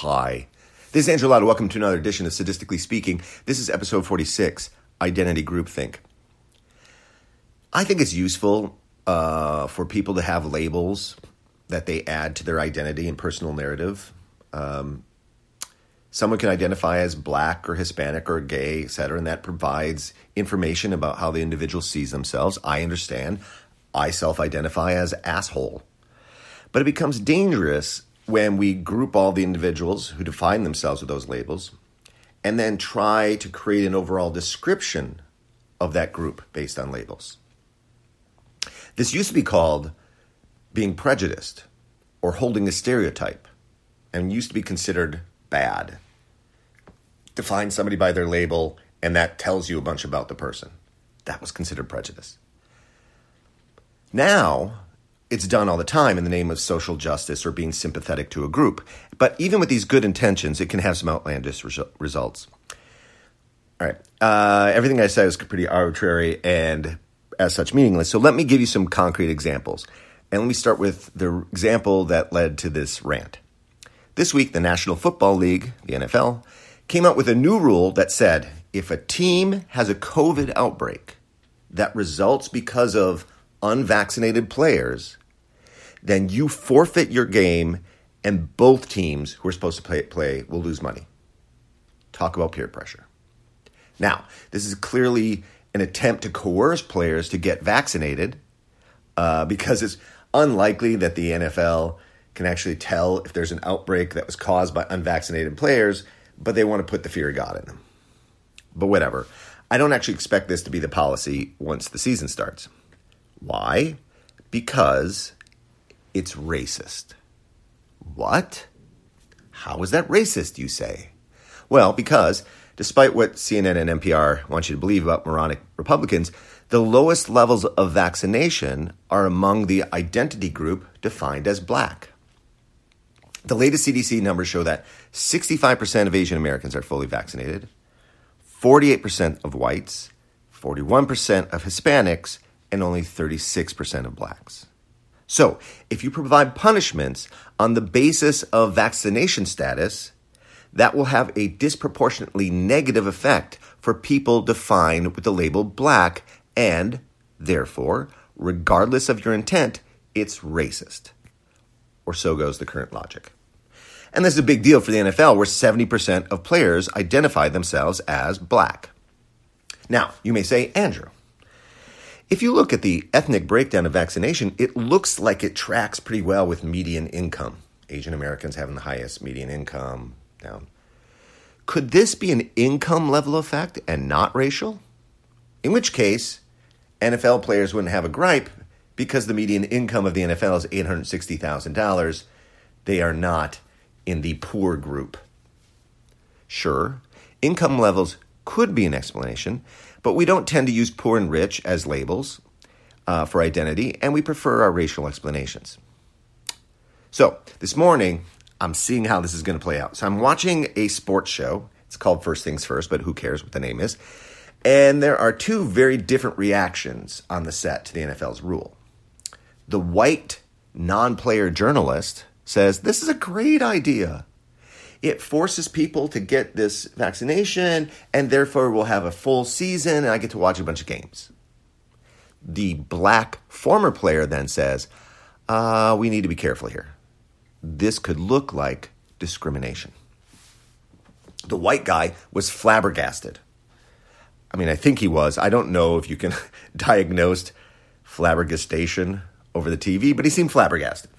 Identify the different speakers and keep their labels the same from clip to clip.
Speaker 1: Hi. This is Andrew Latta. Welcome to another edition of Sadistically Speaking. This is episode 46 Identity Groupthink. I think it's useful uh, for people to have labels that they add to their identity and personal narrative. Um, someone can identify as black or Hispanic or gay, etc., and that provides information about how the individual sees themselves. I understand. I self identify as asshole. But it becomes dangerous when we group all the individuals who define themselves with those labels and then try to create an overall description of that group based on labels. This used to be called being prejudiced or holding a stereotype and used to be considered bad. Define somebody by their label and that tells you a bunch about the person. That was considered prejudice. Now, it's done all the time in the name of social justice or being sympathetic to a group. But even with these good intentions, it can have some outlandish resu- results. All right. Uh, everything I said is pretty arbitrary and, as such, meaningless. So let me give you some concrete examples. And let me start with the example that led to this rant. This week, the National Football League, the NFL, came out with a new rule that said if a team has a COVID outbreak that results because of unvaccinated players, then you forfeit your game and both teams who are supposed to play, play will lose money. Talk about peer pressure. Now, this is clearly an attempt to coerce players to get vaccinated uh, because it's unlikely that the NFL can actually tell if there's an outbreak that was caused by unvaccinated players, but they want to put the fear of God in them. But whatever. I don't actually expect this to be the policy once the season starts. Why? Because it's racist. What? How is that racist, you say? Well, because despite what CNN and NPR want you to believe about moronic Republicans, the lowest levels of vaccination are among the identity group defined as black. The latest CDC numbers show that 65% of Asian Americans are fully vaccinated, 48% of whites, 41% of Hispanics, and only 36% of blacks. So, if you provide punishments on the basis of vaccination status, that will have a disproportionately negative effect for people defined with the label black, and therefore, regardless of your intent, it's racist. Or so goes the current logic. And this is a big deal for the NFL, where 70% of players identify themselves as black. Now, you may say, Andrew, if you look at the ethnic breakdown of vaccination, it looks like it tracks pretty well with median income. Asian Americans having the highest median income down. Could this be an income level effect and not racial? In which case, NFL players wouldn't have a gripe because the median income of the NFL is $860,000. They are not in the poor group. Sure, income levels could be an explanation, but we don't tend to use poor and rich as labels uh, for identity, and we prefer our racial explanations. So, this morning, I'm seeing how this is going to play out. So, I'm watching a sports show. It's called First Things First, but who cares what the name is? And there are two very different reactions on the set to the NFL's rule. The white non player journalist says, This is a great idea it forces people to get this vaccination, and therefore we'll have a full season and I get to watch a bunch of games. The black former player then says, uh, We need to be careful here. This could look like discrimination. The white guy was flabbergasted. I mean, I think he was. I don't know if you can diagnose flabbergastation over the TV, but he seemed flabbergasted.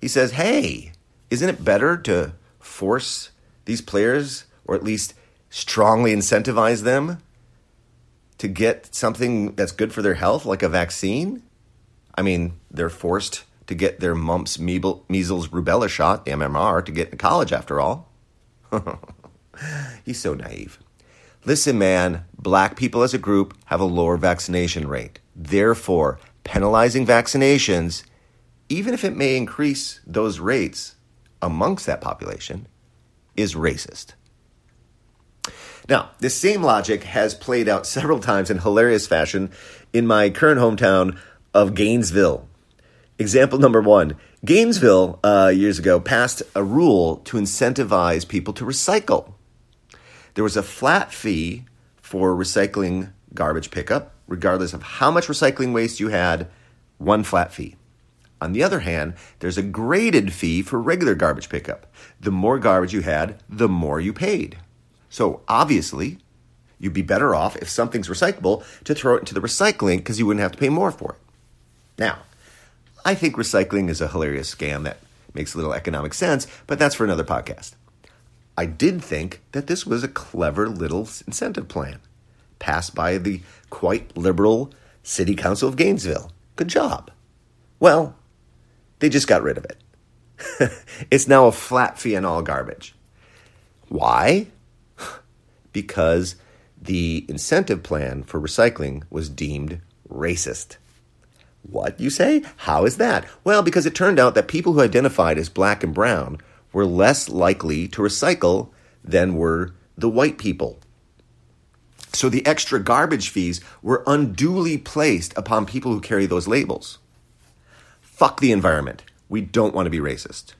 Speaker 1: He says, Hey, isn't it better to force these players, or at least strongly incentivize them to get something that's good for their health, like a vaccine? I mean, they're forced to get their mumps, measles, rubella shot, the MMR, to get into college after all. He's so naive. Listen, man, black people as a group have a lower vaccination rate. Therefore, penalizing vaccinations, even if it may increase those rates, amongst that population is racist. Now, this same logic has played out several times in hilarious fashion in my current hometown of Gainesville. Example number one Gainesville, uh, years ago, passed a rule to incentivize people to recycle. There was a flat fee for recycling garbage pickup, regardless of how much recycling waste you had, one flat fee. On the other hand, there's a graded fee for regular garbage pickup. The more garbage you had, the more you paid. So obviously, you'd be better off if something's recyclable to throw it into the recycling because you wouldn't have to pay more for it. Now, I think recycling is a hilarious scam that makes little economic sense, but that's for another podcast. I did think that this was a clever little incentive plan passed by the quite liberal City Council of Gainesville. Good job. Well, they just got rid of it. it's now a flat fee on all garbage. Why? because the incentive plan for recycling was deemed racist. What, you say? How is that? Well, because it turned out that people who identified as black and brown were less likely to recycle than were the white people. So the extra garbage fees were unduly placed upon people who carry those labels. Fuck the environment. We don't want to be racist.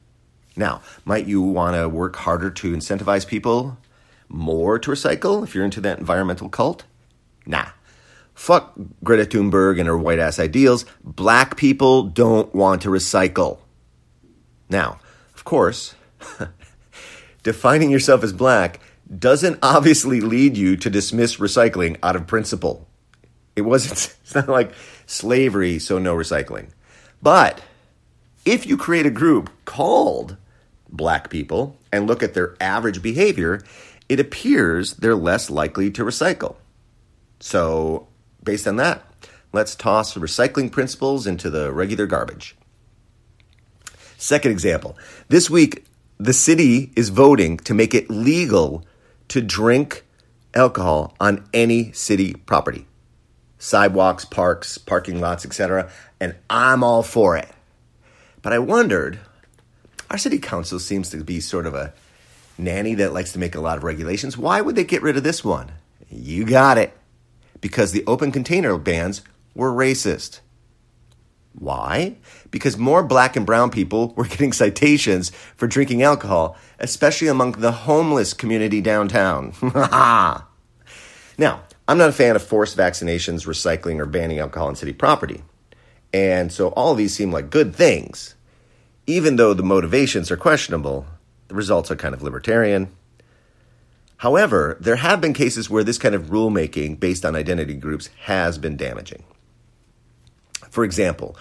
Speaker 1: Now, might you want to work harder to incentivize people more to recycle if you're into that environmental cult? Nah. Fuck Greta Thunberg and her white ass ideals. Black people don't want to recycle. Now, of course, defining yourself as black doesn't obviously lead you to dismiss recycling out of principle. It wasn't, it's not like slavery, so no recycling. But if you create a group called black people and look at their average behavior, it appears they're less likely to recycle. So, based on that, let's toss recycling principles into the regular garbage. Second example this week, the city is voting to make it legal to drink alcohol on any city property sidewalks, parks, parking lots, etc. And I'm all for it. But I wondered, our city council seems to be sort of a nanny that likes to make a lot of regulations. Why would they get rid of this one? You got it. Because the open container bans were racist. Why? Because more black and brown people were getting citations for drinking alcohol, especially among the homeless community downtown. now, I'm not a fan of forced vaccinations, recycling, or banning alcohol on city property. And so all these seem like good things. Even though the motivations are questionable, the results are kind of libertarian. However, there have been cases where this kind of rulemaking based on identity groups has been damaging. For example,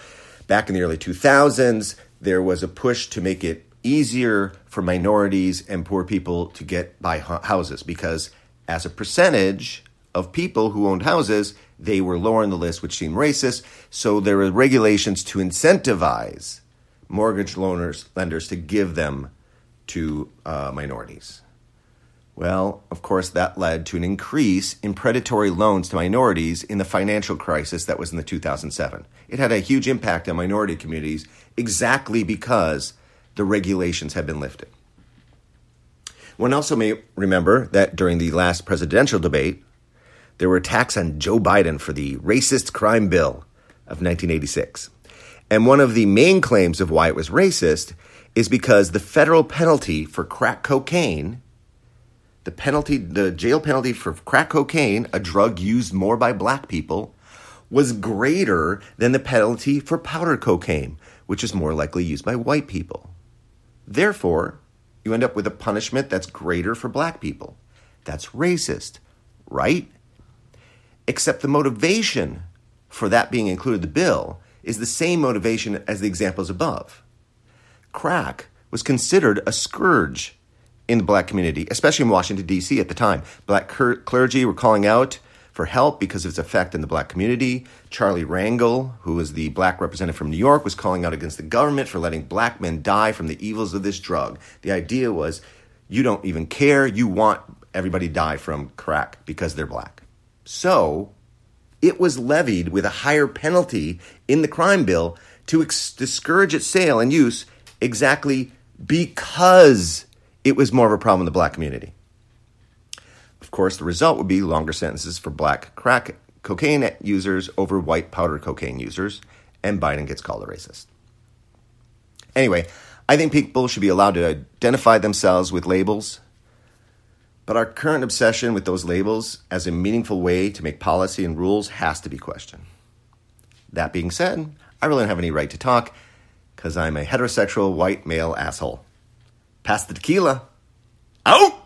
Speaker 1: back in the early 2000s, there was a push to make it easier for minorities and poor people to get buy houses because as a percentage of people who owned houses, they were lower on the list, which seemed racist. So there were regulations to incentivize mortgage loaners, lenders to give them to uh, minorities. Well, of course, that led to an increase in predatory loans to minorities in the financial crisis that was in the 2007. It had a huge impact on minority communities exactly because the regulations had been lifted. One also may remember that during the last presidential debate, there were attacks on Joe Biden for the racist crime bill of 1986. And one of the main claims of why it was racist is because the federal penalty for crack cocaine, the penalty, the jail penalty for crack cocaine, a drug used more by black people, was greater than the penalty for powder cocaine, which is more likely used by white people. Therefore, you end up with a punishment that's greater for black people. That's racist, right? Except the motivation for that being included in the bill is the same motivation as the examples above. Crack was considered a scourge in the black community, especially in Washington, D.C. at the time. Black clergy were calling out for help because of its effect in the black community. Charlie Rangel, who was the black representative from New York, was calling out against the government for letting black men die from the evils of this drug. The idea was you don't even care, you want everybody to die from crack because they're black. So it was levied with a higher penalty in the crime bill to ex- discourage its sale and use exactly because it was more of a problem in the black community. Of course, the result would be longer sentences for black crack cocaine users over white powder cocaine users, and Biden gets called a racist. Anyway, I think people should be allowed to identify themselves with labels, but our current obsession with those labels as a meaningful way to make policy and rules has to be questioned. That being said, I really don't have any right to talk because I'm a heterosexual white male asshole. Pass the tequila. Out!